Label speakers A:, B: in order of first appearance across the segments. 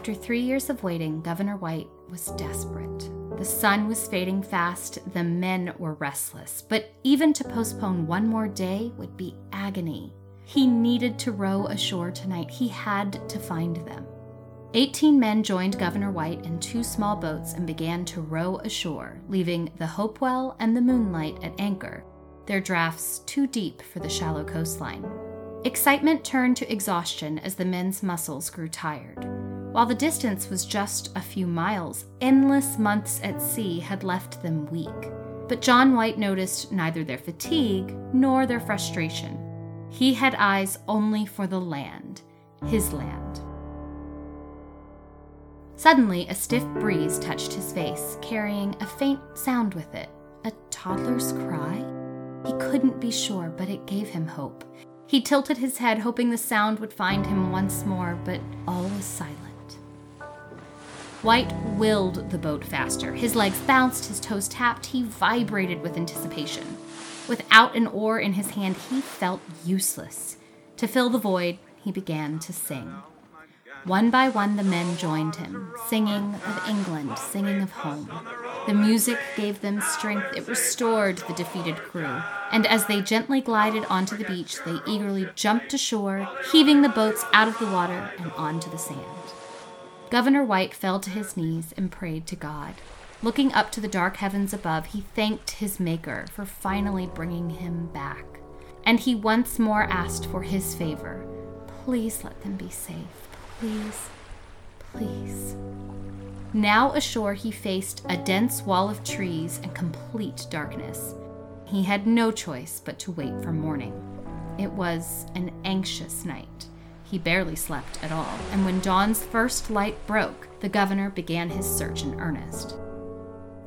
A: After three years of waiting, Governor White was desperate. The sun was fading fast, the men were restless, but even to postpone one more day would be agony. He needed to row ashore tonight, he had to find them. Eighteen men joined Governor White in two small boats and began to row ashore, leaving the Hopewell and the Moonlight at anchor, their drafts too deep for the shallow coastline. Excitement turned to exhaustion as the men's muscles grew tired. While the distance was just a few miles, endless months at sea had left them weak. But John White noticed neither their fatigue nor their frustration. He had eyes only for the land, his land. Suddenly, a stiff breeze touched his face, carrying a faint sound with it a toddler's cry. He couldn't be sure, but it gave him hope. He tilted his head, hoping the sound would find him once more, but all was silent. White willed the boat faster. His legs bounced, his toes tapped, he vibrated with anticipation. Without an oar in his hand, he felt useless. To fill the void, he began to sing. One by one, the men joined him, singing of England, singing of home. The music gave them strength, it restored the defeated crew. And as they gently glided onto the beach, they eagerly jumped ashore, heaving the boats out of the water and onto the sand. Governor White fell to his knees and prayed to God. Looking up to the dark heavens above, he thanked his Maker for finally bringing him back. And he once more asked for his favor. Please let them be safe. Please. Please. Now ashore, he faced a dense wall of trees and complete darkness. He had no choice but to wait for morning. It was an anxious night. He barely slept at all, and when dawn's first light broke, the governor began his search in earnest.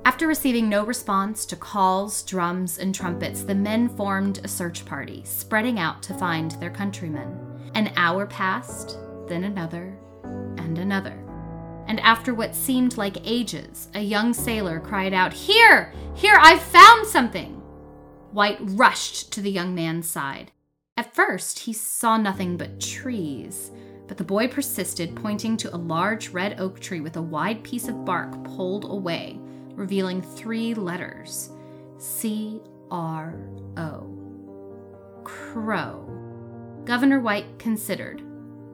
A: After receiving no response to calls, drums, and trumpets, the men formed a search party, spreading out to find their countrymen. An hour passed, then another, and another. And after what seemed like ages, a young sailor cried out, Here! Here! I've found something! White rushed to the young man's side. At first, he saw nothing but trees, but the boy persisted, pointing to a large red oak tree with a wide piece of bark pulled away, revealing three letters C R O. Crow. Governor White considered.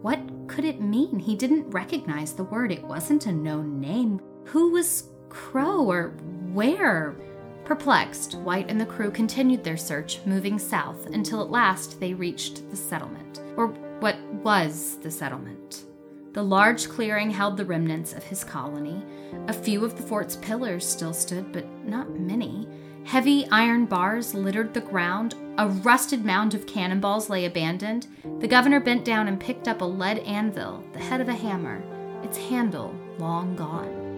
A: What could it mean? He didn't recognize the word. It wasn't a known name. Who was Crow or where? Perplexed, White and the crew continued their search, moving south until at last they reached the settlement, or what was the settlement. The large clearing held the remnants of his colony. A few of the fort's pillars still stood, but not many. Heavy iron bars littered the ground. A rusted mound of cannonballs lay abandoned. The governor bent down and picked up a lead anvil, the head of a hammer, its handle long gone.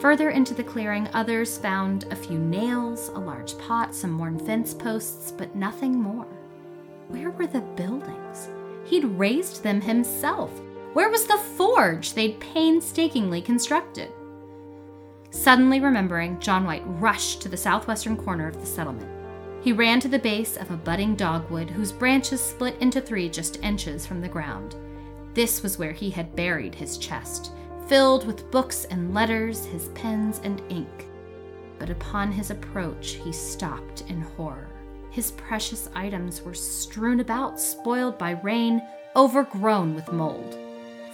A: Further into the clearing, others found a few nails, a large pot, some worn fence posts, but nothing more. Where were the buildings? He'd raised them himself. Where was the forge they'd painstakingly constructed? Suddenly remembering, John White rushed to the southwestern corner of the settlement. He ran to the base of a budding dogwood whose branches split into three just inches from the ground. This was where he had buried his chest filled with books and letters, his pens and ink. But upon his approach, he stopped in horror. His precious items were strewn about, spoiled by rain, overgrown with mold.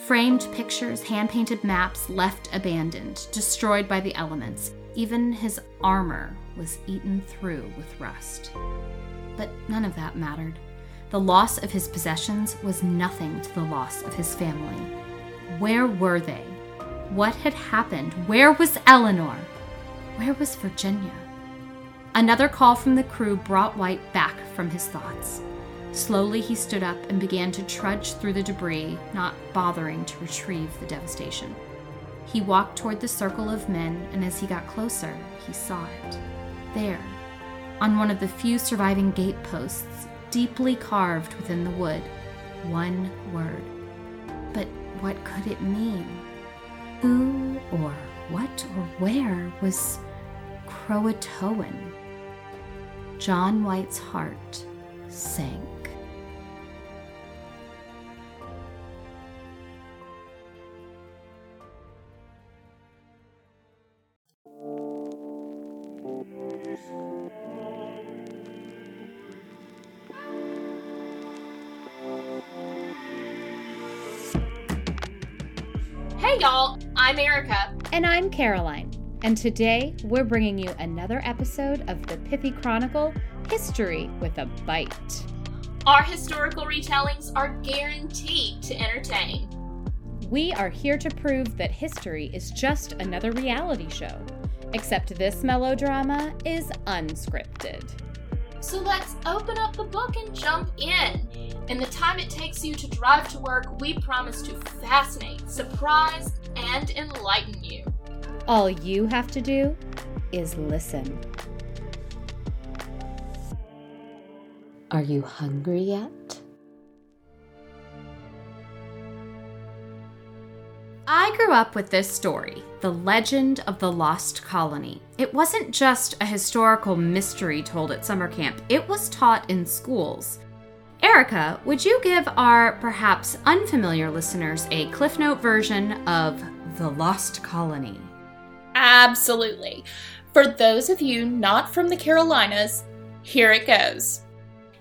A: Framed pictures, hand painted maps left abandoned, destroyed by the elements. Even his armor was eaten through with rust. But none of that mattered. The loss of his possessions was nothing to the loss of his family. Where were they? What had happened? Where was Eleanor? Where was Virginia? Another call from the crew brought White back from his thoughts. Slowly, he stood up and began to trudge through the debris, not bothering to retrieve the devastation. He walked toward the circle of men, and as he got closer, he saw it. There, on one of the few surviving gate posts, deeply carved within the wood, one word. But what could it mean? Who or what or where was Croatoan? John White's heart sank.
B: I'm Erica.
A: And I'm Caroline. And today we're bringing you another episode of the Pithy Chronicle History with a Bite.
B: Our historical retellings are guaranteed to entertain.
A: We are here to prove that history is just another reality show, except this melodrama is unscripted.
B: So let's open up the book and jump in. In the time it takes you to drive to work, we promise to fascinate, surprise, and enlighten you.
A: All you have to do is listen.
C: Are you hungry yet?
A: I grew up with this story, The Legend of the Lost Colony. It wasn't just a historical mystery told at summer camp, it was taught in schools. Erica, would you give our perhaps unfamiliar listeners a Cliff Note version of The Lost Colony?
B: Absolutely. For those of you not from the Carolinas, here it goes.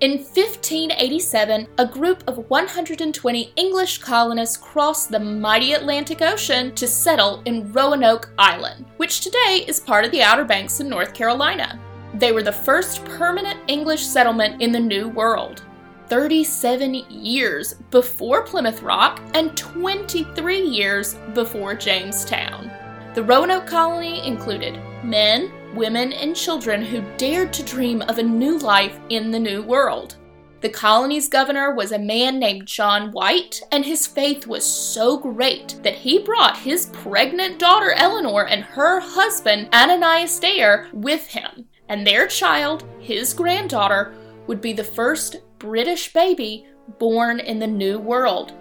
B: In 1587, a group of 120 English colonists crossed the mighty Atlantic Ocean to settle in Roanoke Island, which today is part of the Outer Banks in North Carolina. They were the first permanent English settlement in the New World. 37 years before Plymouth Rock and 23 years before Jamestown. The Roanoke colony included men, women, and children who dared to dream of a new life in the New World. The colony's governor was a man named John White, and his faith was so great that he brought his pregnant daughter Eleanor and her husband Ananias Dare with him. And their child, his granddaughter, would be the first British baby born in the New World,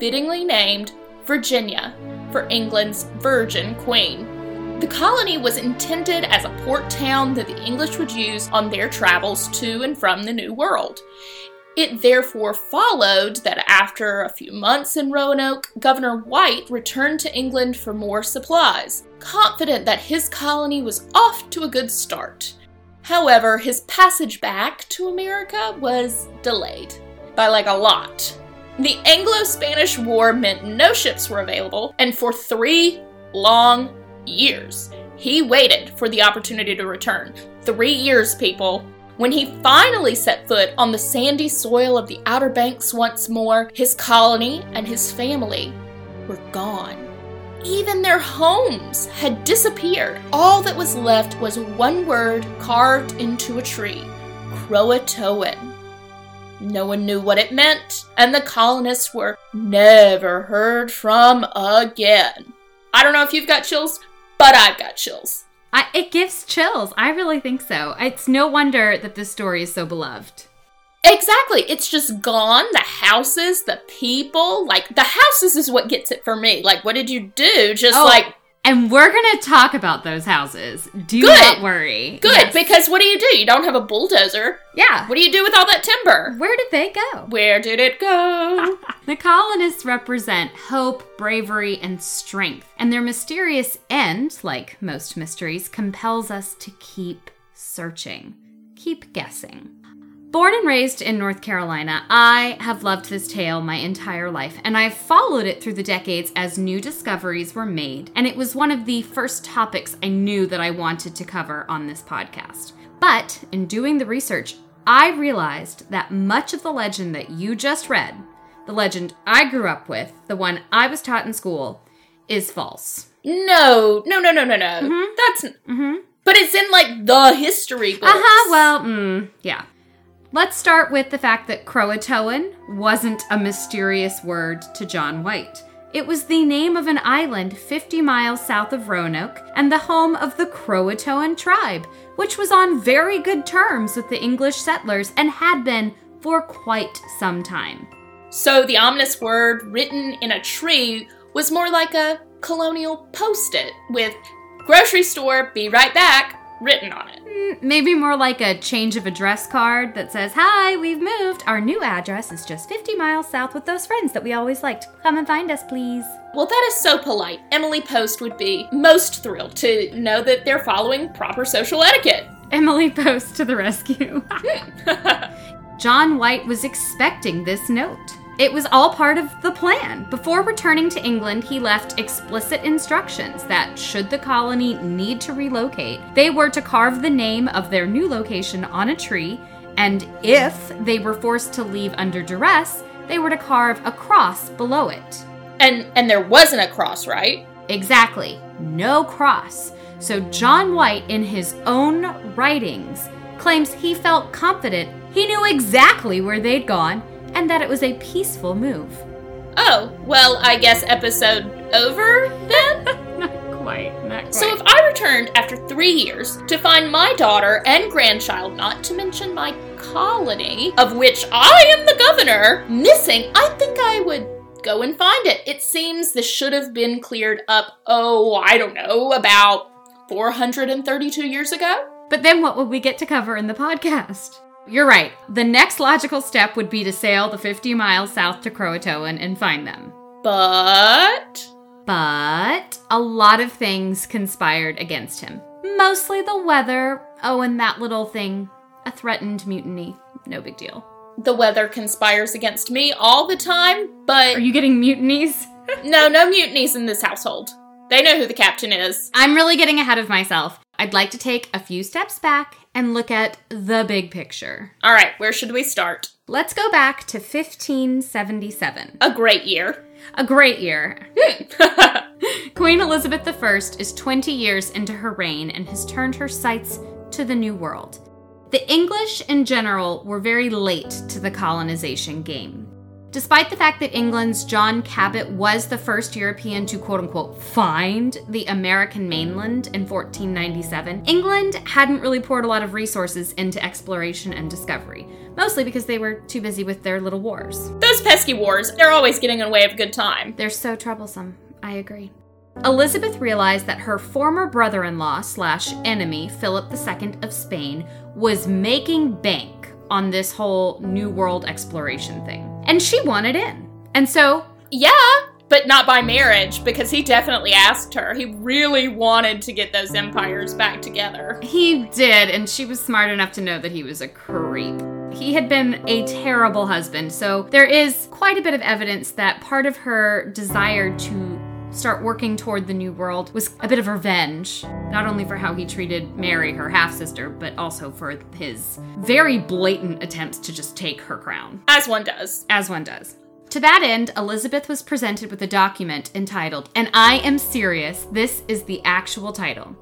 B: fittingly named Virginia for England's Virgin Queen. The colony was intended as a port town that the English would use on their travels to and from the New World. It therefore followed that after a few months in Roanoke, Governor White returned to England for more supplies, confident that his colony was off to a good start. However, his passage back to America was delayed by like a lot. The Anglo Spanish War meant no ships were available, and for three long years, he waited for the opportunity to return. Three years, people. When he finally set foot on the sandy soil of the Outer Banks once more, his colony and his family were gone. Even their homes had disappeared. All that was left was one word carved into a tree Croatoan. No one knew what it meant, and the colonists were never heard from again. I don't know if you've got chills, but I've got chills.
A: I, it gives chills. I really think so. It's no wonder that this story is so beloved.
B: Exactly. It's just gone. The houses, the people. Like, the houses is what gets it for me. Like, what did you do? Just
A: Oh,
B: like,
A: And we're going to talk about those houses. Do
B: Good.
A: not worry.
B: good.
A: Yes.
B: Because what do you do? You don't have a bulldozer.
A: yeah.
B: What do you do with all that timber?
A: Where did they go?
B: Where did it go?
A: The colonists represent hope, bravery, and strength, and their mysterious end, like most mysteries, compels us to keep searching, keep guessing. Born and raised in North Carolina, I have loved this tale my entire life, and I've followed it through the decades as new discoveries were made, and it was one of the first topics I knew that I wanted to cover on this podcast. But in doing the research, I realized that much of the legend that you just read, the legend I grew up with, the one I was taught in school, is false.
B: no, no, no, no, no, no. That's.
A: Mm-hmm.
B: But it's in like the history books.
A: Uh huh. Well, mm, yeah. Let's start with the fact that Croatoan wasn't a mysterious word to John White. It was the name of an island 50 miles south of Roanoke and the home of the Croatoan tribe, which was on very good terms with the English settlers and had been for quite some time.
B: So the ominous word written in a tree was more like a colonial post it with grocery store, be right back, written on it.
A: Mm, Maybe more like a change of address card that says, Hi, we've moved. Our new address is just 50 miles south with those friends that we always liked. Come and find us, please.
B: Well, that is so polite. Emily Post would be most thrilled to know that they're following proper social etiquette.
A: Emily Post to the rescue. John White was expecting this note. It was all part of the plan. Before returning to England, he left explicit instructions that, should the colony need to relocate, they were to carve the name of their new location on a tree, and if they were forced to leave under duress, they were to carve a cross below it.
B: And and there wasn't a cross, right?
A: Exactly, no cross. So John White, in his own writings, claims he felt confident he knew exactly where they'd gone and that it was a peaceful move.
B: Oh, well, I guess episode over then?
A: not quite, not quite.
B: so if I returned after three years to find my daughter and grandchild, not to mention my colony, of which I am the governor, missing, I think I would go and find it. It seems this should have been cleared up, oh, I don't know, about 432 years ago?
A: But then what would we get to cover in the podcast? You're right. The next logical step would be to sail the 50 miles south to Croatoan and find them.
B: But.
A: But a lot of things conspired against him. Mostly the weather. Oh, and that little thing a threatened mutiny. No big deal.
B: The weather conspires against me all the time, but
A: Are you getting mutinies?
B: no, no mutinies in this household. They know who the captain is.
A: I'm really getting ahead of myself. I'd like to take a few steps back and look at the big picture.
B: All right, where should we start?
A: Let's go back to 1577.
B: A great year.
A: A great year. Queen Elizabeth I is 20 years into her reign and has turned her sights to the New World. The English in general were very late to the colonization game. Despite the fact that England's John Cabot was the first European to quote unquote find the American mainland in 1497, England hadn't really poured a lot of resources into exploration and discovery, mostly because they were too busy with their little wars.
B: Those pesky wars, they're always getting in the way of good time.
A: They're so troublesome. I agree. Elizabeth realized that her former brother in law slash enemy, Philip II of Spain, was making bank on this whole New World exploration thing. And she wanted in. And so,
B: Yeah, but not by marriage, because he definitely asked her. He really wanted to get those empires back together.
A: he did, and she was smart enough to know that he was a creep. He had been a terrible husband, so there is quite a bit of evidence that part of her desire to start working toward the New World was a bit of revenge, not only for how he treated Mary, her half sister, but also for his very blatant attempts to just take her crown,
B: As one does.
A: as one does. To that end, Elizabeth was presented with a document entitled, and I am serious, this is the actual title.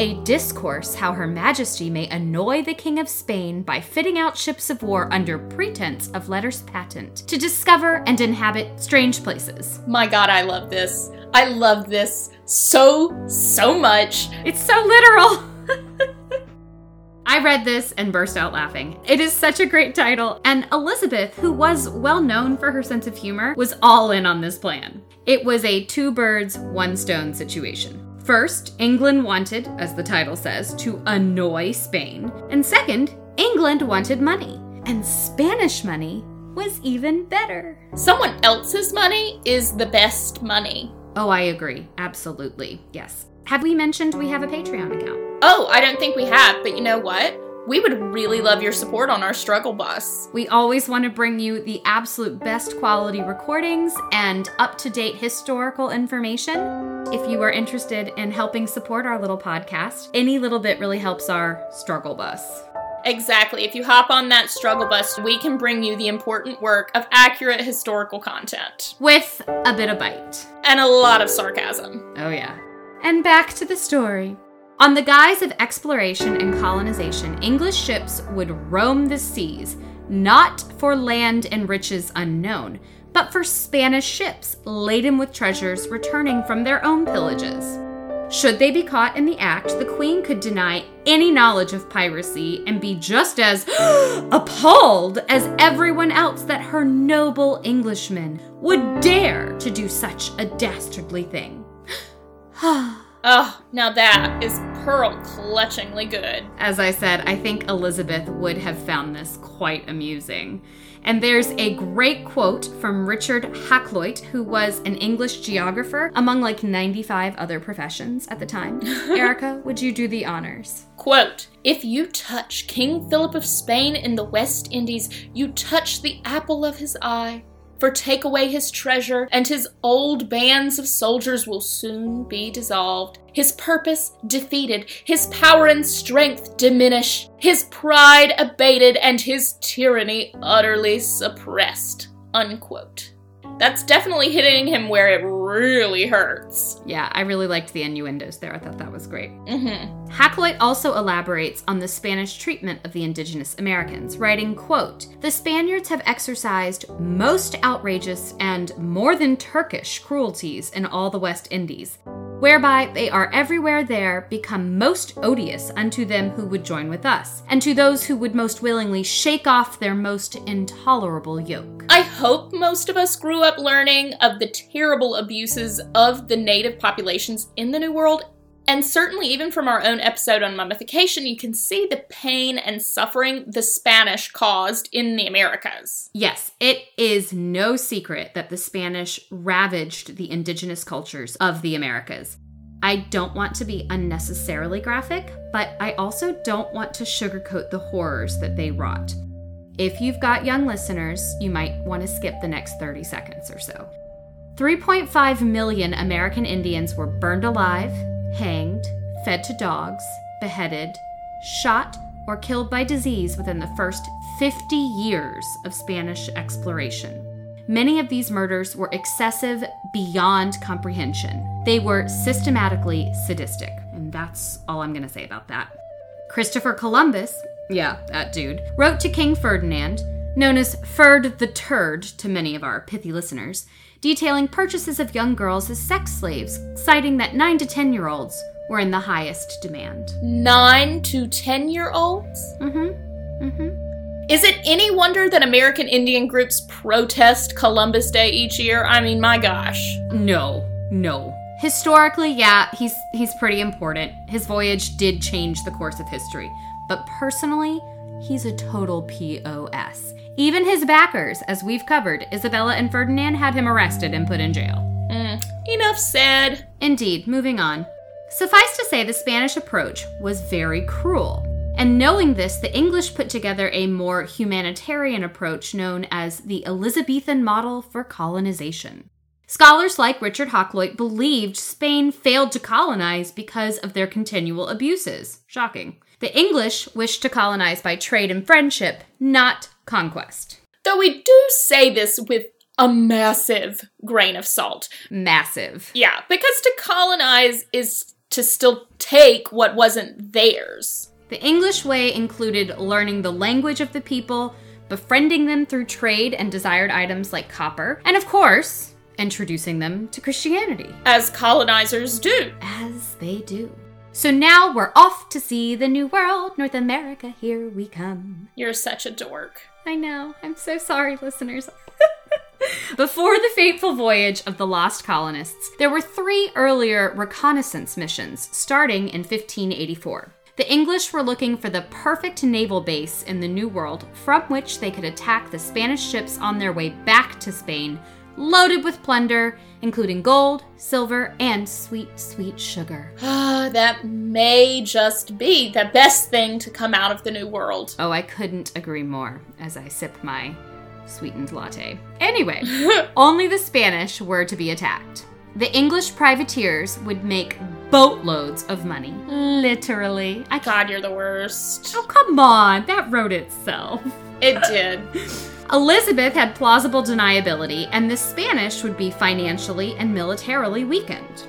A: A discourse how Her Majesty may annoy the King of Spain by fitting out ships of war under pretense of letters patent to discover and inhabit strange places.
B: My god, I love this. I love this so, so much.
A: It's so literal. I read this and burst out laughing. It is such a great title, and Elizabeth, who was well known for her sense of humor, was all in on this plan. It was a two birds, one stone situation. First, England wanted, as the title says, to annoy Spain, and second, England wanted money. And Spanish money was even better.
B: Someone else's money is the best money.
A: Oh, I agree. Absolutely. Yes. Have we mentioned we have a Patreon account?
B: Oh, I don't think we have, but you know what? We would really love your support on our struggle bus.
A: We always want to bring you the absolute best quality recordings and up to date historical information. If you are interested in helping support our little podcast, any little bit really helps our struggle bus.
B: Exactly. If you hop on that struggle bus, we can bring you the important work of accurate historical content
A: With a bit of bite.
B: and a lot of sarcasm.
A: Oh, yeah. And back to the story. On the guise of exploration and colonization, English ships would roam the seas, not for land and riches unknown, but for Spanish ships laden with treasures returning from their own pillages. Should they be caught in the act, the Queen could deny any knowledge of piracy and be just as appalled as everyone else that her noble Englishmen would dare to do such a dastardly thing.
B: Oh, now that is pearl clutchingly good.
A: As I said, I think Elizabeth would have found this quite amusing. And there's a great quote from Richard Hakluyt, who was an English geographer among like 95 other professions at the time. Erica, would you do the honors?
B: Quote If you touch King Philip of Spain in the West Indies, you touch the apple of his eye. For take away his treasure, and his old bands of soldiers will soon be dissolved. His purpose defeated, his power and strength diminish, his pride abated, and his tyranny utterly suppressed. Unquote. That's definitely hitting him where it really hurts.
A: Yeah, I really liked the innuendos there. I thought that was great.
B: Mm-hmm.
A: Hakluyt also elaborates on the Spanish treatment of the indigenous Americans, writing, quote, The Spaniards have exercised most outrageous and more than Turkish cruelties in all the West Indies, whereby they are everywhere there become most odious unto them who would join with us, and to those who would most willingly shake off their most intolerable yoke.
B: I hope most of us grew up learning of the terrible abuses of the native populations in the New World. And certainly, even from our own episode on mummification, you can see the pain and suffering the Spanish caused in the Americas.
A: Yes, it is no secret that the Spanish ravaged the indigenous cultures of the Americas. I don't want to be unnecessarily graphic, but I also don't want to sugarcoat the horrors that they wrought. If you've got young listeners, you might want to skip the next 30 seconds or so. 3.5 million American Indians were burned alive, hanged, fed to dogs, beheaded, shot, or killed by disease within the first 50 years of Spanish exploration. Many of these murders were excessive beyond comprehension. They were systematically sadistic, and that's all I'm going to say about that. Christopher Columbus, yeah, that dude, wrote to King Ferdinand, known as Ferd the Turd to many of our pithy listeners, detailing purchases of young girls as sex slaves, citing that 9 to 10 year olds were in the highest demand.
B: Nine to 10 year olds?
A: Mm hmm. Mm hmm.
B: Is it any wonder that American Indian groups protest Columbus Day each year? I mean, my gosh.
A: No, no. Historically, yeah, he's he's pretty important. His voyage did change the course of history, but personally, he's a total POS. Even his backers, as we've covered, Isabella and Ferdinand had him arrested and put in jail.
B: Mm, enough said.
A: Indeed, moving on. Suffice to say, the Spanish approach was very cruel. And knowing this, the English put together a more humanitarian approach known as the Elizabethan model for colonization. Scholars like Richard Hakluyt believed Spain failed to colonize because of their continual abuses. Shocking. The English wished to colonize by trade and friendship, not conquest.
B: Though we do say this with a massive grain of salt.
A: Massive.
B: Yeah, because to colonize is to still take what wasn't theirs.
A: The English way included learning the language of the people, befriending them through trade and desired items like copper, and of course, introducing them to Christianity.
B: As colonizers do.
A: As they do. So now we're off to see the new world, North America, here we come.
B: You're such a dork.
A: I know. I'm so sorry, listeners. Before the fateful voyage of the lost colonists, there were three earlier reconnaissance missions starting in 1584. The English were looking for the perfect naval base in the New World from which they could attack the Spanish ships on their way back to Spain, loaded with plunder, including gold, silver, and sweet, sweet sugar.
B: Ah, that may just be the best thing to come out of the New World.
A: Oh, I couldn't agree more as I sip my sweetened latte. Anyway, only the Spanish were to be attacked. The English privateers would make boatloads of money. Literally. I
B: God, you're the worst.
A: Oh, come on. That wrote itself.
B: It did.
A: Elizabeth had plausible deniability, and the Spanish would be financially and militarily weakened.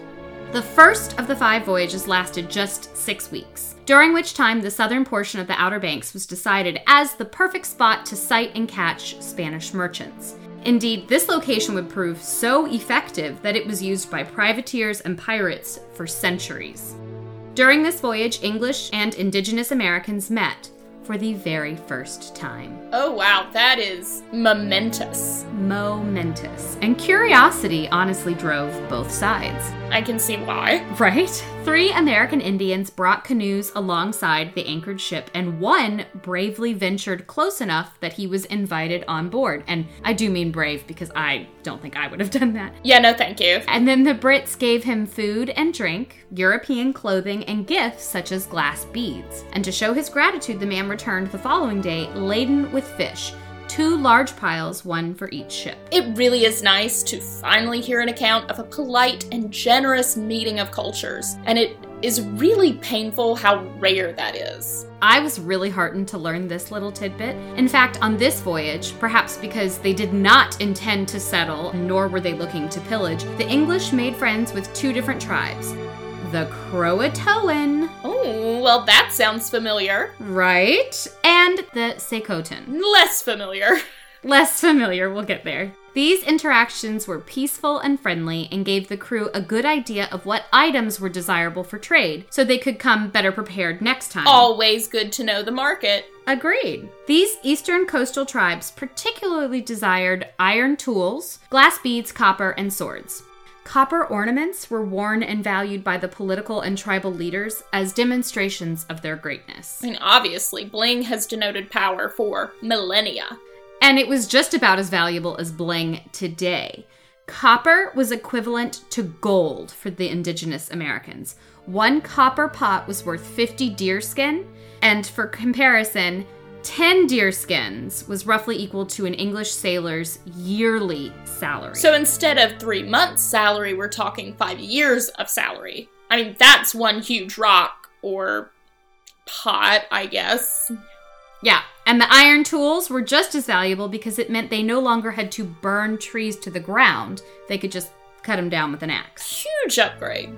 A: The first of the five voyages lasted just six weeks, during which time the southern portion of the Outer Banks was decided as the perfect spot to sight and catch Spanish merchants. Indeed, this location would prove so effective that it was used by privateers and pirates for centuries. During this voyage, English and indigenous Americans met for the very first time.
B: Oh, wow, that is momentous.
A: Momentous. And curiosity honestly drove both sides.
B: I can see why.
A: Right? Three American Indians brought canoes alongside the anchored ship, and one bravely ventured close enough that he was invited on board. And I do mean brave because I don't think I would have done that.
B: Yeah, no, thank you.
A: And then the Brits gave him food and drink, European clothing, and gifts such as glass beads. And to show his gratitude, the man returned the following day laden with fish two large piles, one for each ship.
B: It really is nice to finally hear an account of a polite and generous meeting of cultures, and it is really painful how rare that is.
A: I was really heartened to learn this little tidbit. In fact, on this voyage, perhaps because they did not intend to settle, nor were they looking to pillage, the English made friends with two different tribes the Croatoan.
B: Oh, well, that sounds familiar.
A: Right? And the Secotan.
B: Less familiar.
A: Less familiar, we'll get there. These interactions were peaceful and friendly and gave the crew a good idea of what items were desirable for trade so they could come better prepared next time.
B: Always good to know the market.
A: Agreed. These eastern coastal tribes particularly desired iron tools, glass beads, copper, and swords. Copper ornaments were worn and valued by the political and tribal leaders as demonstrations of their greatness.
B: I mean, obviously, bling has denoted power for millennia.
A: And it was just about as valuable as bling today. Copper was equivalent to gold for the indigenous Americans. One copper pot was worth 50 deerskin, and for comparison, 10 deerskins was roughly equal to an English sailor's yearly salary.
B: So instead of three months' salary, we're talking five years of salary. I mean, that's one huge rock or pot, I guess.
A: Yeah, and the iron tools were just as valuable because it meant they no longer had to burn trees to the ground. They could just cut them down with an axe.
B: Huge upgrade.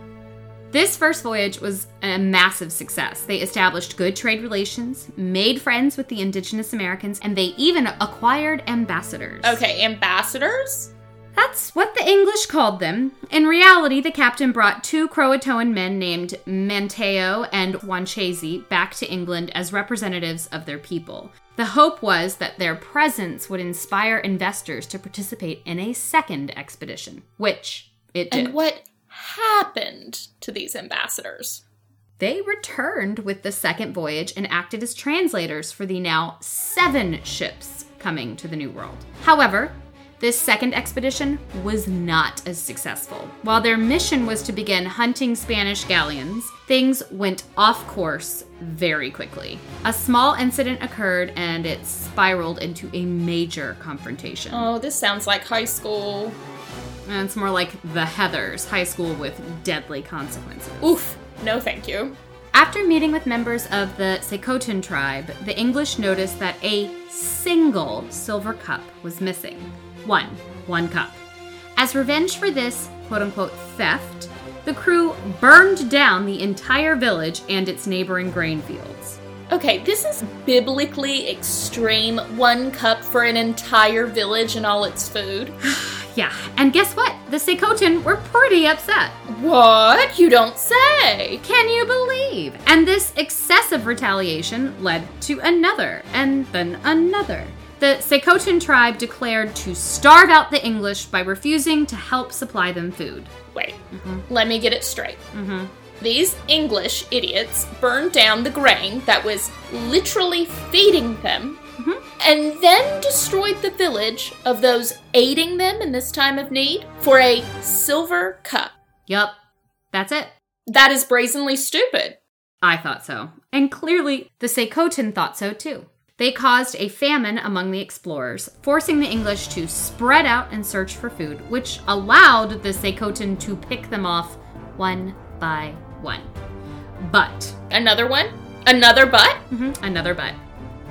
A: This first voyage was a massive success. They established good trade relations, made friends with the indigenous Americans, and they even acquired ambassadors.
B: Okay, ambassadors?
A: That's what the English called them. In reality, the captain brought two Croatoan men named Manteo and Wanchese back to England as representatives of their people. The hope was that their presence would inspire investors to participate in a second expedition, which it did.
B: And what happened to these ambassadors?
A: They returned with the second voyage and acted as translators for the now seven ships coming to the New World. However, this second expedition was not as successful. While their mission was to begin hunting Spanish galleons, things went off course very quickly. A small incident occurred and it spiraled into a major confrontation.
B: Oh, this sounds like high school.
A: And it's more like the Heathers, high school with deadly consequences.
B: Oof, no thank you.
A: After meeting with members of the Secotan tribe, the English noticed that a single silver cup was missing. One, one cup. As revenge for this quote unquote theft, the crew burned down the entire village and its neighboring grain fields.
B: Okay, this is biblically extreme. One cup for an entire village and all its food.
A: Yeah, and guess what? The Secotan were pretty upset.
B: What? You don't say.
A: Can you believe? And this excessive retaliation led to another, and then another. The Secotan tribe declared to starve out the English by refusing to help supply them food.
B: Wait, mm-hmm. let me get it straight. Mm-hmm. These English idiots burned down the grain that was literally feeding them and then destroyed the village of those aiding them in this time of need for a silver cup.
A: Yup, that's it.
B: That is brazenly stupid.
A: I thought so. And clearly, the Secotan thought so too. They caused a famine among the explorers, forcing the English to spread out and search for food, which allowed the Secotan to pick them off one by one. But,
B: Another one? Another butt?
A: mhm, another but.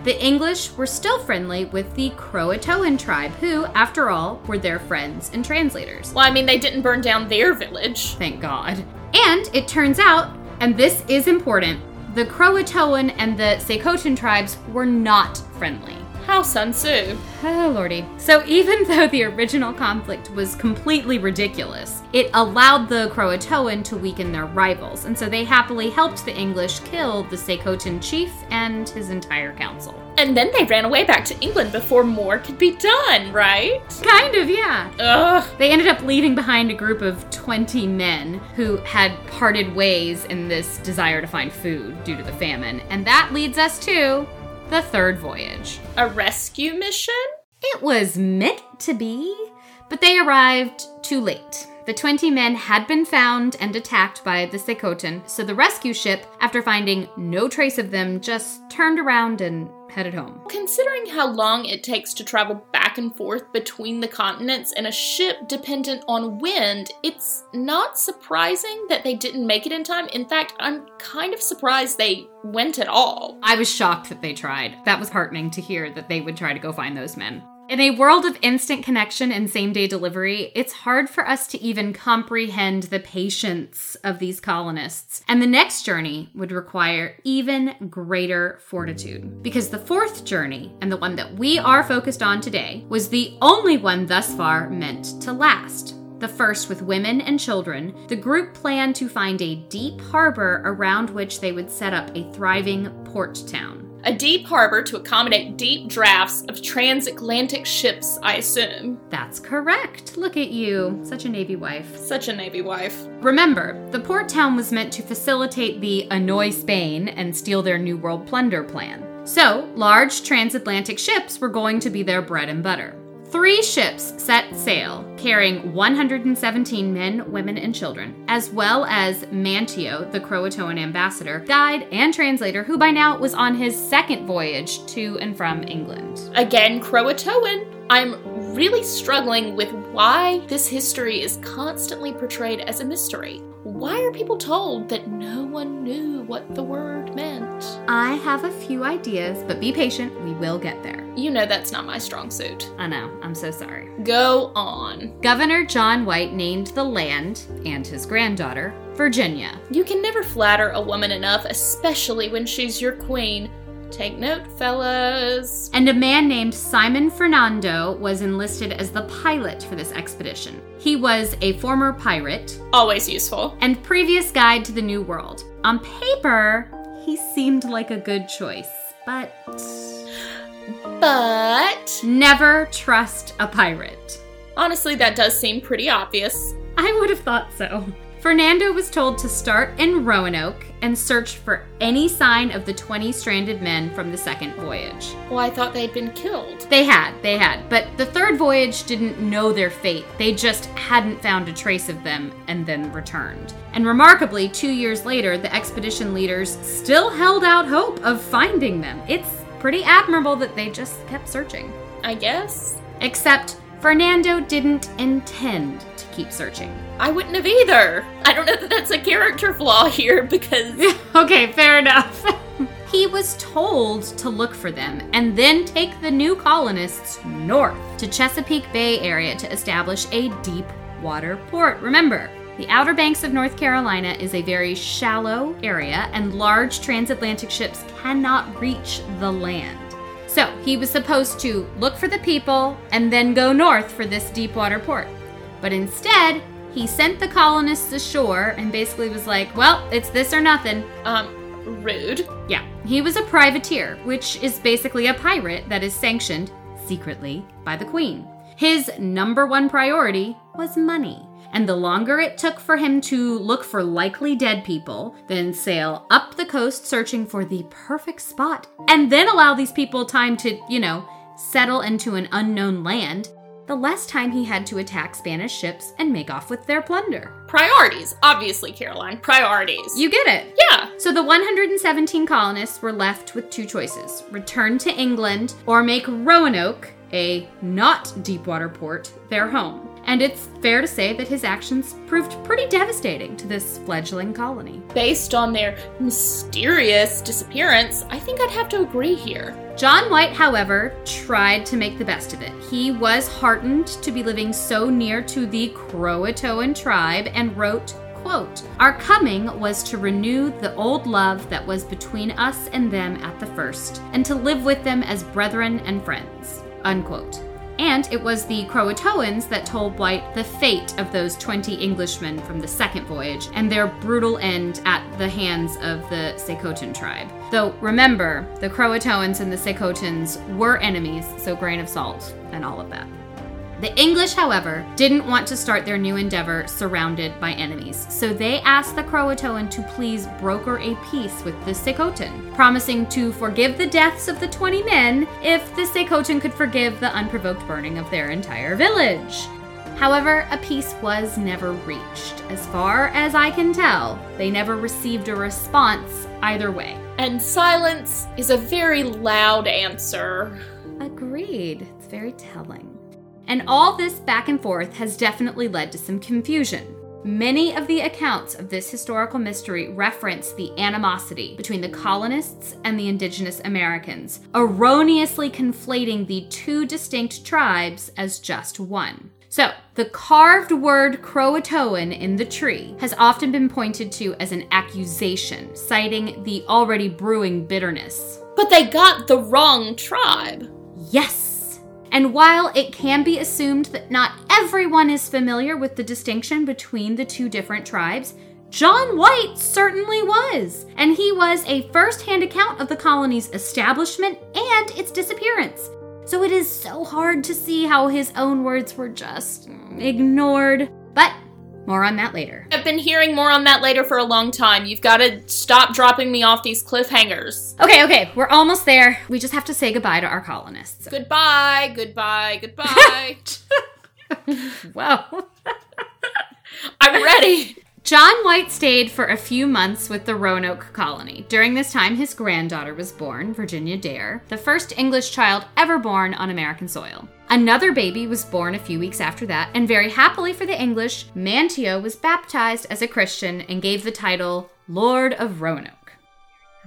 A: The English were still friendly with the Croatoan tribe, who, after all, were their friends and translators.
B: Well, I mean, they didn't burn down their village.
A: Thank God. And it turns out, and this is important, the Croatoan and the Secotan tribes were not friendly.
B: How Sun Tzu?
A: Oh, lordy. So, even though the original conflict was completely ridiculous, it allowed the Croatoan to weaken their rivals, and so they happily helped the English kill the Secotan chief and his entire council.
B: And then they ran away back to England before more could be done, right?
A: Kind of, yeah.
B: Ugh.
A: They ended up leaving behind a group of 20 men who had parted ways in this desire to find food due to the famine. And that leads us to the third voyage.
B: A rescue mission?
A: It was meant to be, but they arrived too late. The 20 men had been found and attacked by the Secotan, so the rescue ship, after finding no trace of them, just turned around and headed home.
B: Considering how long it takes to travel back and forth between the continents in a ship dependent on wind, it's not surprising that they didn't make it in time. In fact, I'm kind of surprised they went at all.
A: I was shocked that they tried. That was heartening to hear that they would try to go find those men. In a world of instant connection and same day delivery, it's hard for us to even comprehend the patience of these colonists. And the next journey would require even greater fortitude. Because the fourth journey, and the one that we are focused on today, was the only one thus far meant to last. The first with women and children, the group planned to find a deep harbor around which they would set up a thriving port town.
B: A deep harbor to accommodate deep drafts of transatlantic ships, I assume.
A: That's correct. Look at you. Such a Navy wife.
B: Such a Navy wife.
A: Remember, the port town was meant to facilitate the annoy Spain and steal their New World plunder plan. So, large transatlantic ships were going to be their bread and butter. Three ships set sail, carrying 117 men, women, and children, as well as Manteo, the Croatoan ambassador, guide, and translator, who by now was on his second voyage to and from England.
B: Again, Croatoan. I'm really struggling with why this history is constantly portrayed as a mystery. Why are people told that no one knew what the word meant?
A: I have a few ideas, but be patient, we will get there.
B: You know that's not my strong suit.
A: I know, I'm so sorry.
B: Go on.
A: Governor John White named the land, and his granddaughter, Virginia.
B: You can never flatter a woman enough, especially when she's your queen. Take note, fellas.
A: And a man named Simon Fernando was enlisted as the pilot for this expedition. He was a former pirate
B: Always useful.
A: and previous guide to the New World. On paper, he seemed like a good choice, but
B: But
A: never trust a pirate.
B: honestly, that does seem pretty obvious.
A: I would have thought so. Fernando was told to start in Roanoke and search for any sign of the 20 stranded men from the second voyage.
B: Well, I thought they'd been killed.
A: They had, they had. But the third voyage didn't know their fate. They just hadn't found a trace of them and then returned. And remarkably, two years later, the expedition leaders still held out hope of finding them. It's pretty admirable that they just kept searching.
B: I guess.
A: Except Fernando didn't intend keep searching.
B: I wouldn't have either. I don't know that that's a character flaw here because
A: okay, fair enough. he was told to look for them and then take the new colonists north to Chesapeake Bay area to establish a deep water port. Remember, the Outer Banks of North Carolina is a very shallow area and large transatlantic ships cannot reach the land. So, he was supposed to look for the people and then go north for this deep water port. But instead, he sent the colonists ashore and basically was like, well, it's this or nothing.
B: um rude.
A: Yeah, he was a privateer, which is basically a pirate that is sanctioned secretly by the queen. His number one priority was money. And the longer it took for him to look for likely dead people, then sail up the coast searching for the perfect spot, and then allow these people time to, you know, settle into an unknown land, the less time he had to attack Spanish ships and make off with their plunder.
B: Priorities, obviously, Caroline. Priorities.
A: You get it.
B: yeah.
A: So the 117 colonists were left with two choices return to England or make Roanoke, a not deepwater port, their home. And it's fair to say that his actions proved pretty devastating to this fledgling colony.
B: Based on their mysterious disappearance, I think I'd have to agree here.
A: John White, however, tried to make the best of it. He was heartened to be living so near to the Croatoan tribe and wrote, quote, Our coming was to renew the old love that was between us and them at the first, and to live with them as brethren and friends. Unquote. And it was the Croatoans that told White the fate of those 20 Englishmen from the second voyage and their brutal end at the hands of the Secotan tribe. Though remember, the Croatoans and the Secotans were enemies, so grain of salt and all of that. The English, however, didn't want to start their new endeavor surrounded by enemies, so they asked the Croatoan to please broker a peace with the Secotan, promising to forgive the deaths of the 20 men if the Secotan could forgive the unprovoked burning of their entire village. However, a peace was never reached. As far as I can tell, they never received a response either way.
B: And silence is a very loud answer.
A: Agreed. It's very telling. And all this back and forth has definitely led to some confusion. Many of the accounts of this historical mystery reference the animosity between the colonists and the indigenous Americans, erroneously conflating the two distinct tribes as just one. So, the carved word Croatoan in the tree has often been pointed to as an accusation, citing the already brewing bitterness.
B: But they got the wrong tribe.
A: Yes! And while it can be assumed that not everyone is familiar with the distinction between the two different tribes, John White certainly was. And he was a first hand account of the colony's establishment and its disappearance. So it is so hard to see how his own words were just ignored. But more on that later.
B: I've been hearing more on that later for a long time. You've got to stop dropping me off these cliffhangers.
A: Okay, okay, we're almost there. We just have to say goodbye to our colonists.
B: Goodbye, goodbye, goodbye.
A: Well.
B: I'm ready.
A: John White stayed for a few months with the Roanoke colony. During this time, his granddaughter was born, Virginia Dare, the first English child ever born on American soil. Another baby was born a few weeks after that, and very happily for the English, Manteo was baptized as a Christian and gave the title Lord of Roanoke.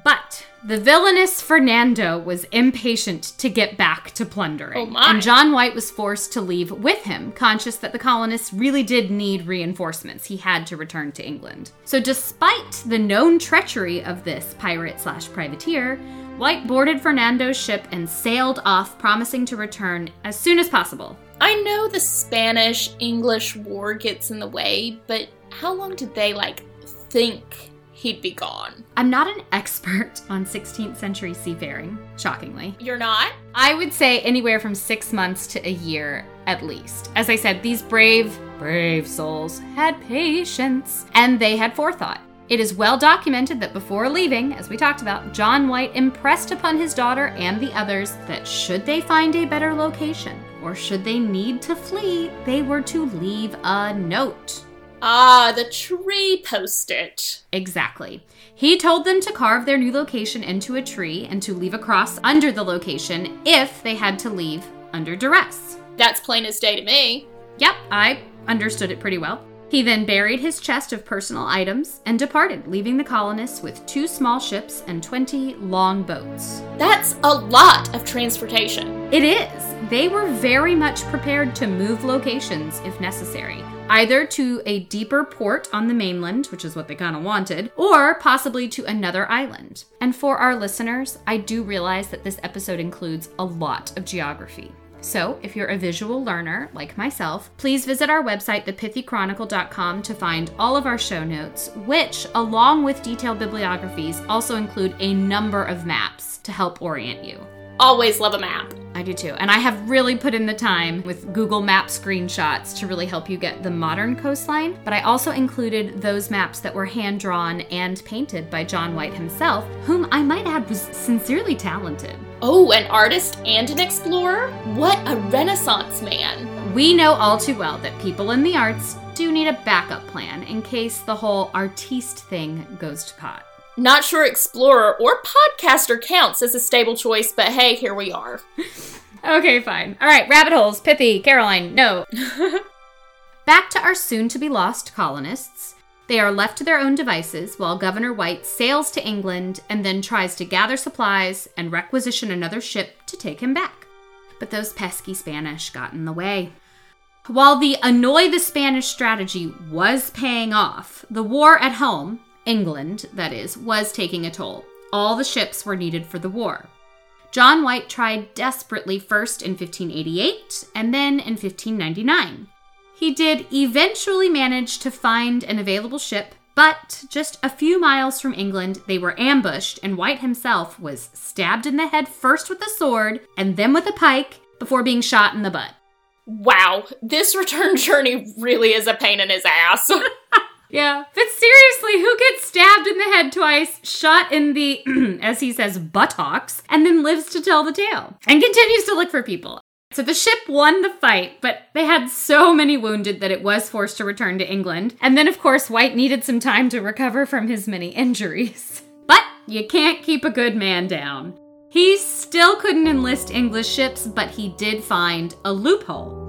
A: But the villainous Fernando was impatient to get back to plundering.
B: Oh my.
A: And John White was forced to leave with him, conscious that the colonists really did need reinforcements. He had to return to England. So, despite the known treachery of this pirate slash privateer, White boarded Fernando's ship and sailed off, promising to return as soon as possible.
B: I know the Spanish English war gets in the way, but how long did they, like, think he'd be gone?
A: I'm not an expert on 16th century seafaring, shockingly.
B: You're not?
A: I would say anywhere from six months to a year at least. As I said, these brave, brave souls had patience and they had forethought. It is well documented that before leaving, as we talked about, John White impressed upon his daughter and the others that should they find a better location or should they need to flee, they were to leave a note.
B: Ah, the tree post it.
A: Exactly. He told them to carve their new location into a tree and to leave a cross under the location if they had to leave under duress.
B: That's plain as day to me.
A: Yep, I understood it pretty well. He then buried his chest of personal items and departed, leaving the colonists with two small ships and 20 long boats.
B: That's a lot of transportation.
A: It is. They were very much prepared to move locations if necessary, either to a deeper port on the mainland, which is what they kind of wanted, or possibly to another island. And for our listeners, I do realize that this episode includes a lot of geography. So, if you're a visual learner like myself, please visit our website, thepithychronicle.com, to find all of our show notes, which, along with detailed bibliographies, also include a number of maps to help orient you.
B: Always love a map.
A: I do too. And I have really put in the time with Google Map screenshots to really help you get the modern coastline. But I also included those maps that were hand drawn and painted by John White himself, whom I might add was sincerely talented.
B: Oh, an artist and an explorer? What a renaissance man.
A: We know all too well that people in the arts do need a backup plan in case the whole artiste thing goes to pot.
B: Not sure explorer or podcaster counts as a stable choice, but hey, here we are.
A: Okay, fine. All right, rabbit holes, pithy, Caroline, no. Back to our soon to be lost colonists. They are left to their own devices while Governor White sails to England and then tries to gather supplies and requisition another ship to take him back. But those pesky Spanish got in the way. While the annoy the Spanish strategy was paying off, the war at home, England, that is, was taking a toll. All the ships were needed for the war. John White tried desperately first in 1588 and then in 1599. He did eventually manage to find an available ship, but just a few miles from England, they were ambushed, and White himself was stabbed in the head first with a sword and then with a pike before being shot in the butt.
B: Wow, this return journey really is a pain in his ass.
A: Yeah. But seriously, who gets stabbed in the head twice, shot in the, as he says, buttocks, and then lives to tell the tale and continues to look for people? So the ship won the fight, but they had so many wounded that it was forced to return to England. And then, of course, White needed some time to recover from his many injuries. But you can't keep a good man down. He still couldn't enlist English ships, but he did find a loophole.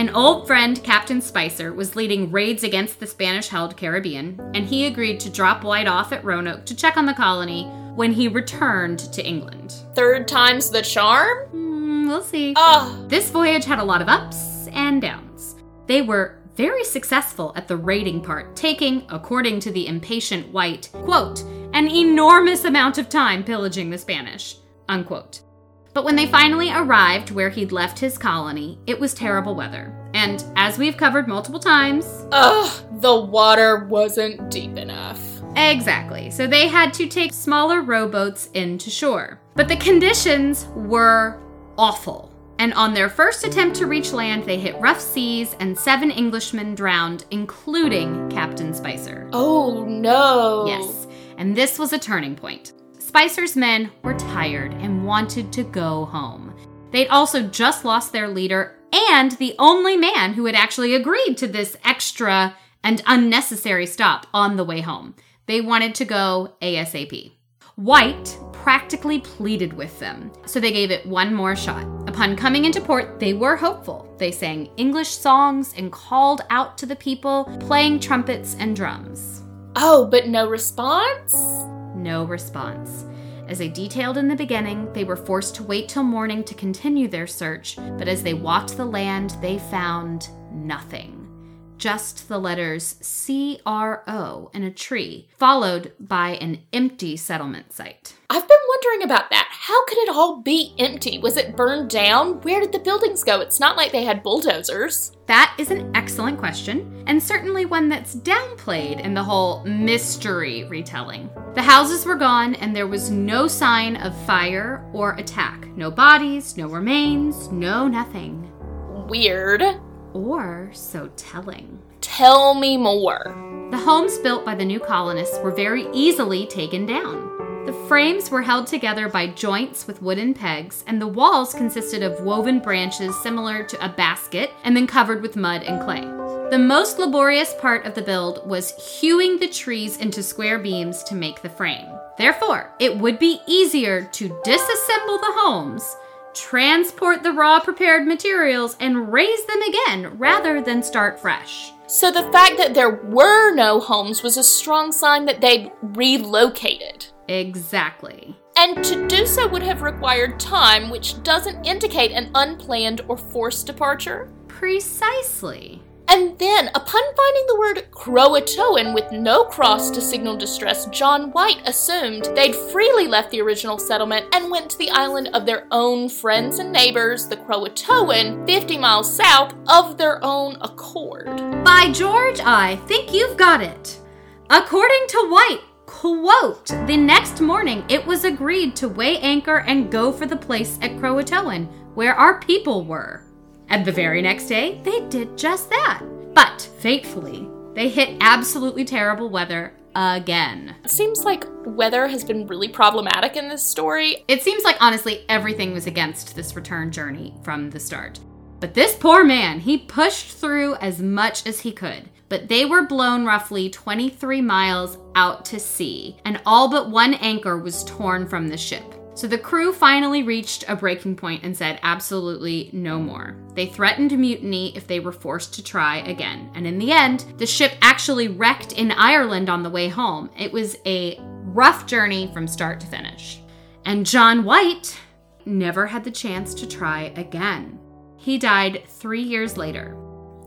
A: An old friend, Captain Spicer, was leading raids against the Spanish held Caribbean, and he agreed to drop White off at Roanoke to check on the colony when he returned to England.
B: Third time's the charm?
A: Hmm, we'll see.
B: Oh,
A: This voyage had a lot of ups and downs. They were very successful at the raiding part, taking, according to the impatient White, quote, an enormous amount of time pillaging the Spanish, unquote. But when they finally arrived where he'd left his colony, it was terrible weather. And as we've covered multiple times,
B: ugh, the water wasn't deep enough.
A: Exactly. So they had to take smaller rowboats into shore. But the conditions were awful. And on their first attempt to reach land, they hit rough seas and seven Englishmen drowned, including Captain Spicer.
B: Oh no.
A: Yes. And this was a turning point. Spicer's men were tired and wanted to go home. They'd also just lost their leader and the only man who had actually agreed to this extra and unnecessary stop on the way home. They wanted to go ASAP. White practically pleaded with them, so they gave it one more shot. Upon coming into port, they were hopeful. They sang English songs and called out to the people, playing trumpets and drums.
B: Oh, but no response?
A: No response. As I detailed in the beginning, they were forced to wait till morning to continue their search, but as they walked the land, they found nothing. Just the letters C R O in a tree, followed by an empty settlement site.
B: I've been wondering about that. How could it all be empty? Was it burned down? Where did the buildings go? It's not like they had bulldozers.
A: That is an excellent question, and certainly one that's downplayed in the whole mystery retelling. The houses were gone, and there was no sign of fire or attack. No bodies, no remains, no nothing.
B: Weird.
A: Or so telling.
B: Tell me more.
A: The homes built by the new colonists were very easily taken down. The frames were held together by joints with wooden pegs, and the walls consisted of woven branches similar to a basket and then covered with mud and clay. The most laborious part of the build was hewing the trees into square beams to make the frame. Therefore, it would be easier to disassemble the homes, transport the raw prepared materials, and raise them again rather than start fresh.
B: So the fact that there were no homes was a strong sign that they'd relocated.
A: Exactly.
B: And to do so would have required time, which doesn't indicate an unplanned or forced departure.
A: Precisely.
B: And then, upon finding the word Croatoan with no cross to signal distress, John White assumed they'd freely left the original settlement and went to the island of their own friends and neighbors, the Croatoan, 50 miles south, of their own accord.
A: By George, I think you've got it. According to White, quote, the next morning it was agreed to weigh anchor and go for the place at Croatoan, where our people were. And the very next day, they did just that. But, fatefully, they hit absolutely terrible weather again.
B: It seems like weather has been really problematic in this story.
A: It seems like honestly everything was against this return journey from the start. But this poor man, he pushed through as much as he could. But they were blown roughly 23 miles out to sea, and all but one anchor was torn from the ship. So the crew finally reached a breaking point and said absolutely no more. They threatened mutiny if they were forced to try again. And in the end, the ship actually wrecked in Ireland on the way home. It was a rough journey from start to finish. And John White never had the chance to try again. He died three years later.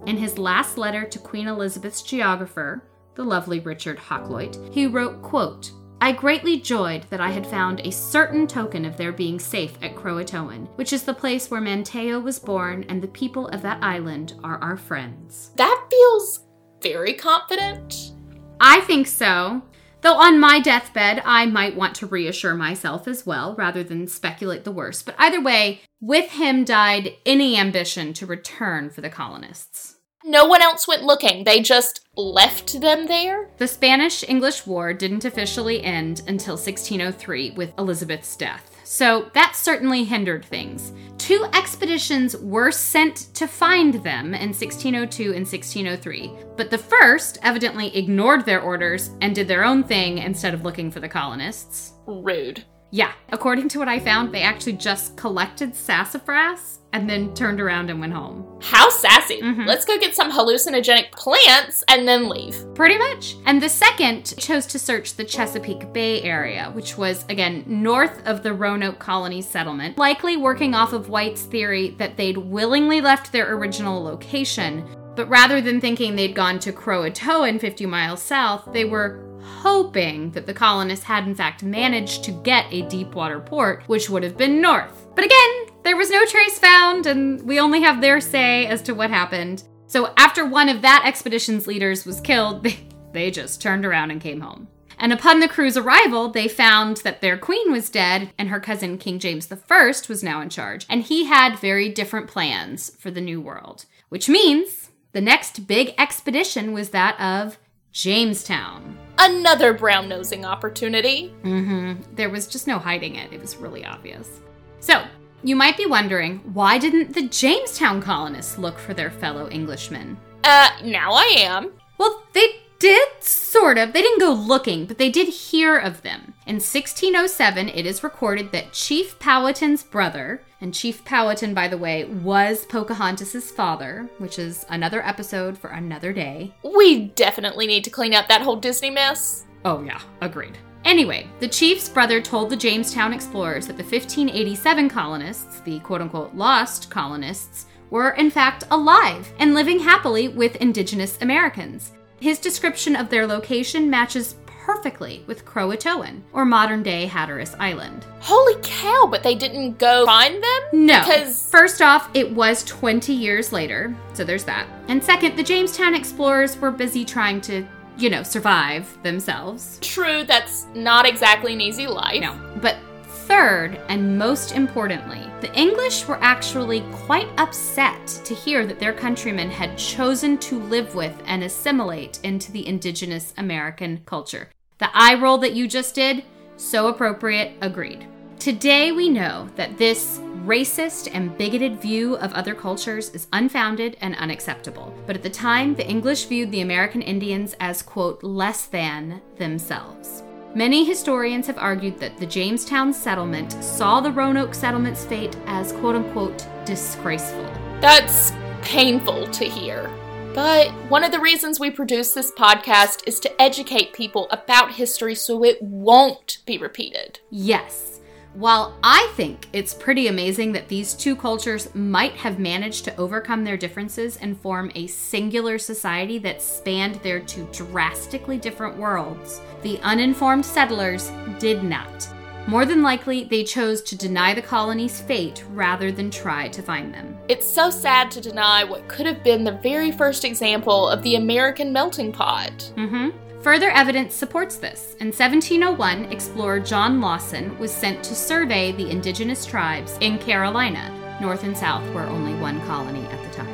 A: In his last letter to Queen Elizabeth's geographer, the lovely Richard Hakluyt, he wrote, quote, I greatly joyed that I had found a certain token of their being safe at Croatoan, which is the place where Manteo was born, and the people of that island are our friends.
B: That feels very confident.
A: I think so. Though on my deathbed, I might want to reassure myself as well, rather than speculate the worst. But either way, with him died any ambition to return for the colonists.
B: No one else went looking. They just left them there?
A: The Spanish English War didn't officially end until 1603 with Elizabeth's death. So that certainly hindered things. Two expeditions were sent to find them in 1602 and 1603, but the first evidently ignored their orders and did their own thing instead of looking for the colonists.
B: Rude.
A: Yeah, according to what I found, they actually just collected sassafras and then turned around and went home.
B: How sassy. Mm-hmm. Let's go get some hallucinogenic plants and then leave.
A: Pretty much. And the second chose to search the Chesapeake Bay area, which was, again, north of the Roanoke colony settlement, likely working off of White's theory that they'd willingly left their original location. But rather than thinking they'd gone to Croatoan 50 miles south, they were hoping that the colonists had in fact managed to get a deep water port, which would have been north. But again, there was no trace found, and we only have their say as to what happened. So after one of that expedition's leaders was killed, they, they just turned around and came home. And upon the crew's arrival, they found that their queen was dead and her cousin King James I was now in charge. And he had very different plans for the New World, which means the next big expedition was that of Jamestown.
B: Another brown nosing opportunity.
A: Mm-hmm. There was just no hiding it. It was really obvious. So, you might be wondering why didn't the Jamestown colonists look for their fellow Englishmen?
B: Uh, now I am.
A: Well, they did, sort of. They didn't go looking, but they did hear of them. In 1607, it is recorded that Chief Powhatan's brother, and Chief Powhatan, by the way, was Pocahontas's father, which is another episode for another day.
B: We definitely need to clean up that whole Disney mess.
A: Oh, yeah, agreed. Anyway, the chief's brother told the Jamestown explorers that the 1587 colonists, the quote unquote lost colonists, were in fact alive and living happily with indigenous Americans. His description of their location matches perfectly with Croatoan, or modern day Hatteras Island.
B: Holy cow, but they didn't go find them?
A: No. Because first off, it was 20 years later, so there's that. And second, the Jamestown explorers were busy trying to you know, survive themselves.
B: True, that's not exactly an easy life.
A: No. But third, and most importantly, the English were actually quite upset to hear that their countrymen had chosen to live with and assimilate into the indigenous American culture. The eye roll that you just did, so appropriate, agreed. Today we know that this racist and bigoted view of other cultures is unfounded and unacceptable. But at the time, the English viewed the American Indians as, quote, less than themselves. Many historians have argued that the Jamestown settlement saw the Roanoke settlement's fate as, quote unquote, disgraceful.
B: That's painful to hear. But one of the reasons we produce this podcast is to educate people about history so it won't be repeated.
A: Yes. While I think it's pretty amazing that these two cultures might have managed to overcome their differences and form a singular society that spanned their two drastically different worlds, the uninformed settlers did not. More than likely, they chose to deny the colony's fate rather than try to find them.
B: It's so sad to deny what could have been the very first example of the American melting pot.
A: Mm hmm. Further evidence supports this. In 1701, explorer John Lawson was sent to survey the indigenous tribes in Carolina, north and south were only one colony at the time.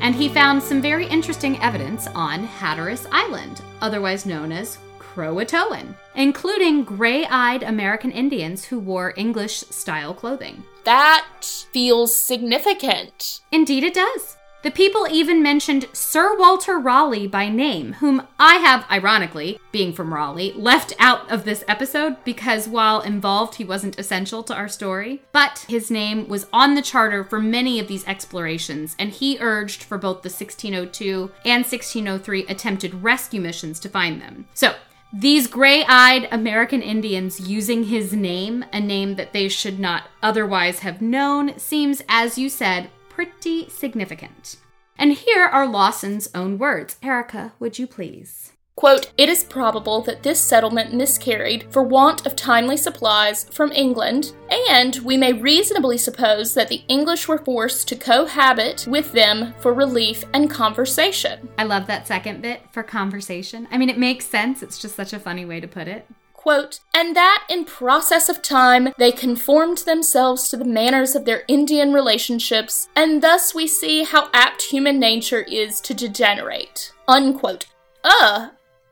A: And he found some very interesting evidence on Hatteras Island, otherwise known as Croatoan, including gray eyed American Indians who wore English style clothing.
B: That feels significant.
A: Indeed, it does. The people even mentioned Sir Walter Raleigh by name, whom I have, ironically, being from Raleigh, left out of this episode because while involved, he wasn't essential to our story. But his name was on the charter for many of these explorations, and he urged for both the 1602 and 1603 attempted rescue missions to find them. So, these gray eyed American Indians using his name, a name that they should not otherwise have known, seems, as you said, pretty significant. And here are Lawson's own words. Erica, would you please?
B: Quote, It is probable that this settlement miscarried for want of timely supplies from England, and we may reasonably suppose that the English were forced to cohabit with them for relief and conversation.
A: I love that second bit for conversation. I mean, it makes sense, it's just such a funny way to put it
B: quote, and that in process of time they conformed themselves to the manners of their Indian relationships, and thus we see how apt human nature is to degenerate, unquote. Uh,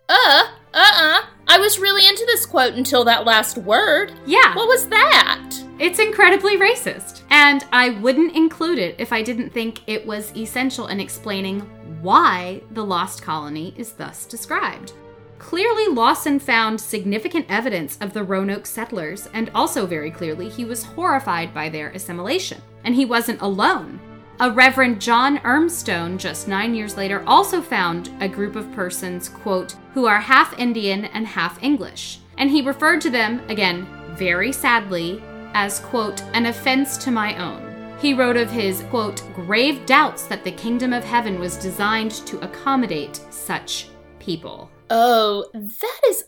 B: uh, uh-uh. I was really into this quote until that last word.
A: Yeah.
B: What was that?
A: It's incredibly racist. And I wouldn't include it if I didn't think it was essential in explaining why the lost colony is thus described. Clearly, Lawson found significant evidence of the Roanoke settlers, and also very clearly, he was horrified by their assimilation. And he wasn't alone. A Reverend John Urmston, just nine years later, also found a group of persons, quote, who are half Indian and half English. And he referred to them, again, very sadly, as, quote, an offense to my own. He wrote of his, quote, grave doubts that the kingdom of heaven was designed to accommodate such people.
B: Oh, that is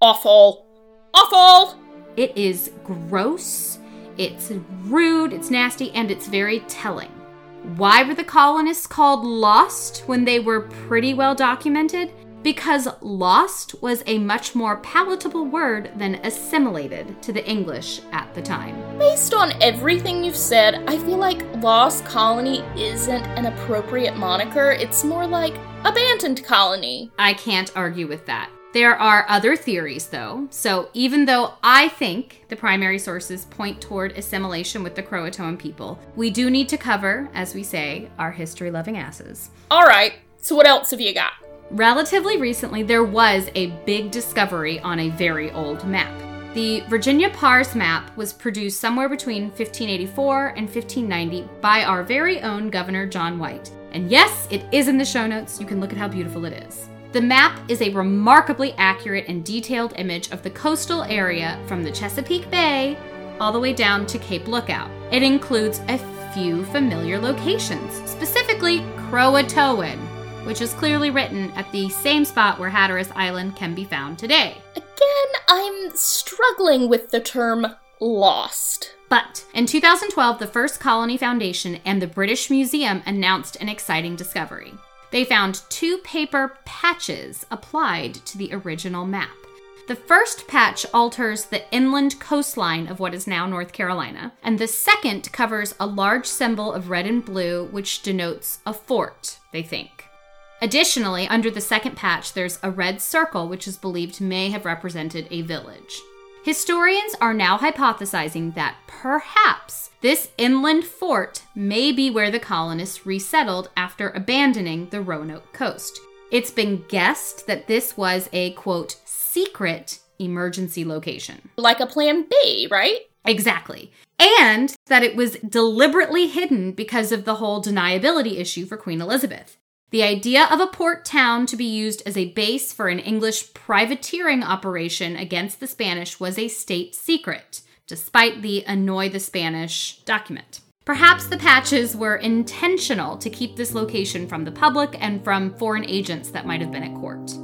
B: awful. Awful!
A: It is gross, it's rude, it's nasty, and it's very telling. Why were the colonists called lost when they were pretty well documented? Because lost was a much more palatable word than assimilated to the English at the time.
B: Based on everything you've said, I feel like Lost Colony isn't an appropriate moniker. It's more like abandoned colony.
A: I can't argue with that. There are other theories, though. So, even though I think the primary sources point toward assimilation with the Croatoan people, we do need to cover, as we say, our history loving asses.
B: All right, so what else have you got?
A: Relatively recently, there was a big discovery on a very old map. The Virginia Pars map was produced somewhere between 1584 and 1590 by our very own Governor John White. And yes, it is in the show notes. You can look at how beautiful it is. The map is a remarkably accurate and detailed image of the coastal area from the Chesapeake Bay all the way down to Cape Lookout. It includes a few familiar locations, specifically Croatoan, which is clearly written at the same spot where Hatteras Island can be found today.
B: Again, I'm struggling with the term lost.
A: But in 2012, the First Colony Foundation and the British Museum announced an exciting discovery. They found two paper patches applied to the original map. The first patch alters the inland coastline of what is now North Carolina, and the second covers a large symbol of red and blue, which denotes a fort, they think. Additionally, under the second patch, there's a red circle, which is believed may have represented a village. Historians are now hypothesizing that perhaps this inland fort may be where the colonists resettled after abandoning the Roanoke coast. It's been guessed that this was a quote, secret emergency location.
B: Like a plan B, right?
A: Exactly. And that it was deliberately hidden because of the whole deniability issue for Queen Elizabeth. The idea of a port town to be used as a base for an English privateering operation against the Spanish was a state secret, despite the Annoy the Spanish document. Perhaps the patches were intentional to keep this location from the public and from foreign agents that might have been at court.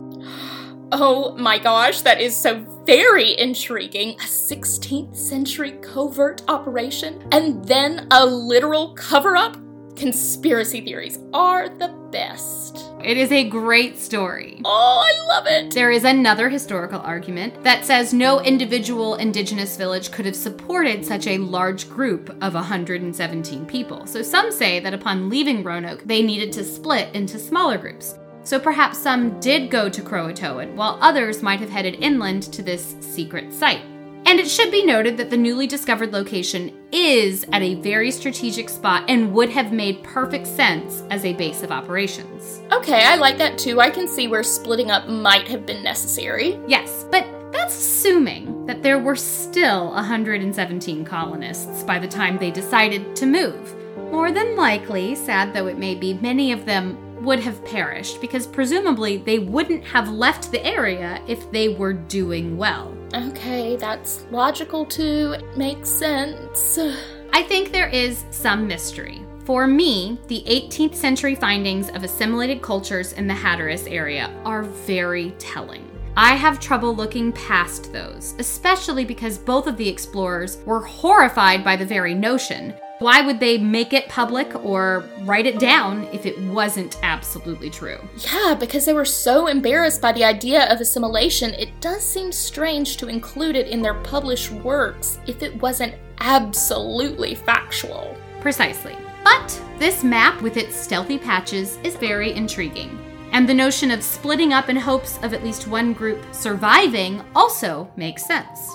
B: Oh my gosh, that is so very intriguing. A 16th century covert operation and then a literal cover up? Conspiracy theories are the best.
A: It is a great story.
B: Oh, I love it.
A: There is another historical argument that says no individual indigenous village could have supported such a large group of 117 people. So some say that upon leaving Roanoke, they needed to split into smaller groups. So perhaps some did go to Croatoan, while others might have headed inland to this secret site. And it should be noted that the newly discovered location is at a very strategic spot and would have made perfect sense as a base of operations.
B: Okay, I like that too. I can see where splitting up might have been necessary.
A: Yes, but that's assuming that there were still 117 colonists by the time they decided to move. More than likely, sad though it may be, many of them would have perished because presumably they wouldn't have left the area if they were doing well.
B: Okay, that's logical too. It makes sense.
A: I think there is some mystery. For me, the 18th century findings of assimilated cultures in the Hatteras area are very telling. I have trouble looking past those, especially because both of the explorers were horrified by the very notion. Why would they make it public or write it down if it wasn't absolutely true?
B: Yeah, because they were so embarrassed by the idea of assimilation, it does seem strange to include it in their published works if it wasn't absolutely factual.
A: Precisely. But this map with its stealthy patches is very intriguing. And the notion of splitting up in hopes of at least one group surviving also makes sense.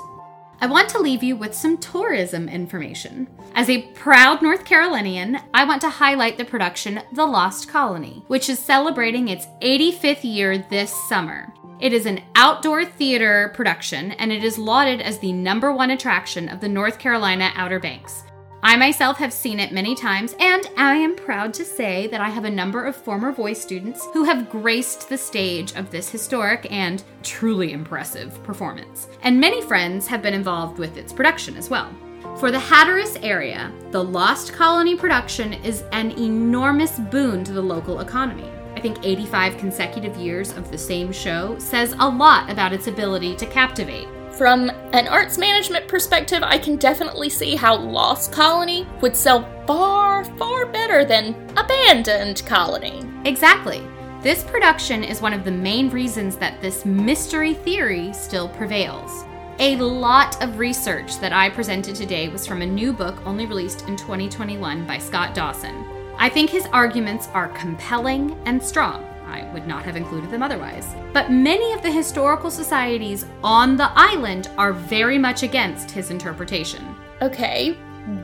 A: I want to leave you with some tourism information. As a proud North Carolinian, I want to highlight the production The Lost Colony, which is celebrating its 85th year this summer. It is an outdoor theater production and it is lauded as the number one attraction of the North Carolina Outer Banks. I myself have seen it many times, and I am proud to say that I have a number of former voice students who have graced the stage of this historic and truly impressive performance. And many friends have been involved with its production as well. For the Hatteras area, the Lost Colony production is an enormous boon to the local economy. I think 85 consecutive years of the same show says a lot about its ability to captivate.
B: From an arts management perspective, I can definitely see how Lost Colony would sell far, far better than Abandoned Colony.
A: Exactly. This production is one of the main reasons that this mystery theory still prevails. A lot of research that I presented today was from a new book only released in 2021 by Scott Dawson. I think his arguments are compelling and strong. I would not have included them otherwise. But many of the historical societies on the island are very much against his interpretation.
B: Okay,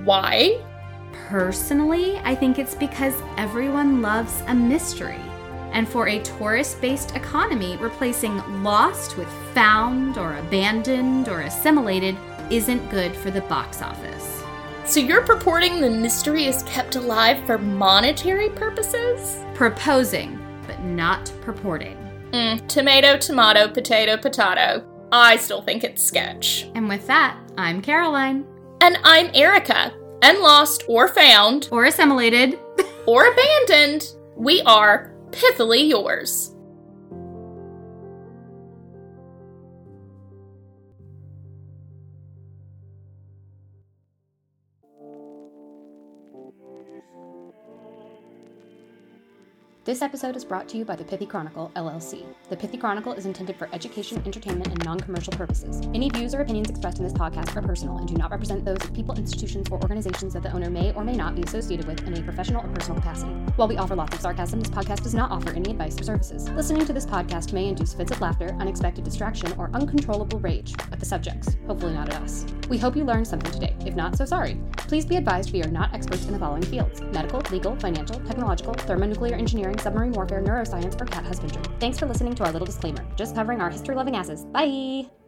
B: why?
A: Personally, I think it's because everyone loves a mystery. And for a tourist based economy, replacing lost with found or abandoned or assimilated isn't good for the box office.
B: So you're purporting the mystery is kept alive for monetary purposes?
A: Proposing, but not purporting.
B: Mm, tomato, tomato, potato, potato. I still think it's sketch.
A: And with that, I'm Caroline.
B: And I'm Erica. And lost or found
A: Or assimilated.
B: or abandoned, we are pithily yours.
D: This episode is brought to you by the Pithy Chronicle, LLC. The Pithy Chronicle is intended for education, entertainment, and non commercial purposes. Any views or opinions expressed in this podcast are personal and do not represent those of people, institutions, or organizations that the owner may or may not be associated with in a professional or personal capacity. While we offer lots of sarcasm, this podcast does not offer any advice or services. Listening to this podcast may induce fits of laughter, unexpected distraction, or uncontrollable rage at the subjects, hopefully not at us. We hope you learned something today. If not, so sorry. Please be advised we are not experts in the following fields medical, legal, financial, technological, thermonuclear engineering, submarine warfare, neuroscience, or cat husbandry. Thanks for listening to our little disclaimer. Just covering our history loving asses. Bye!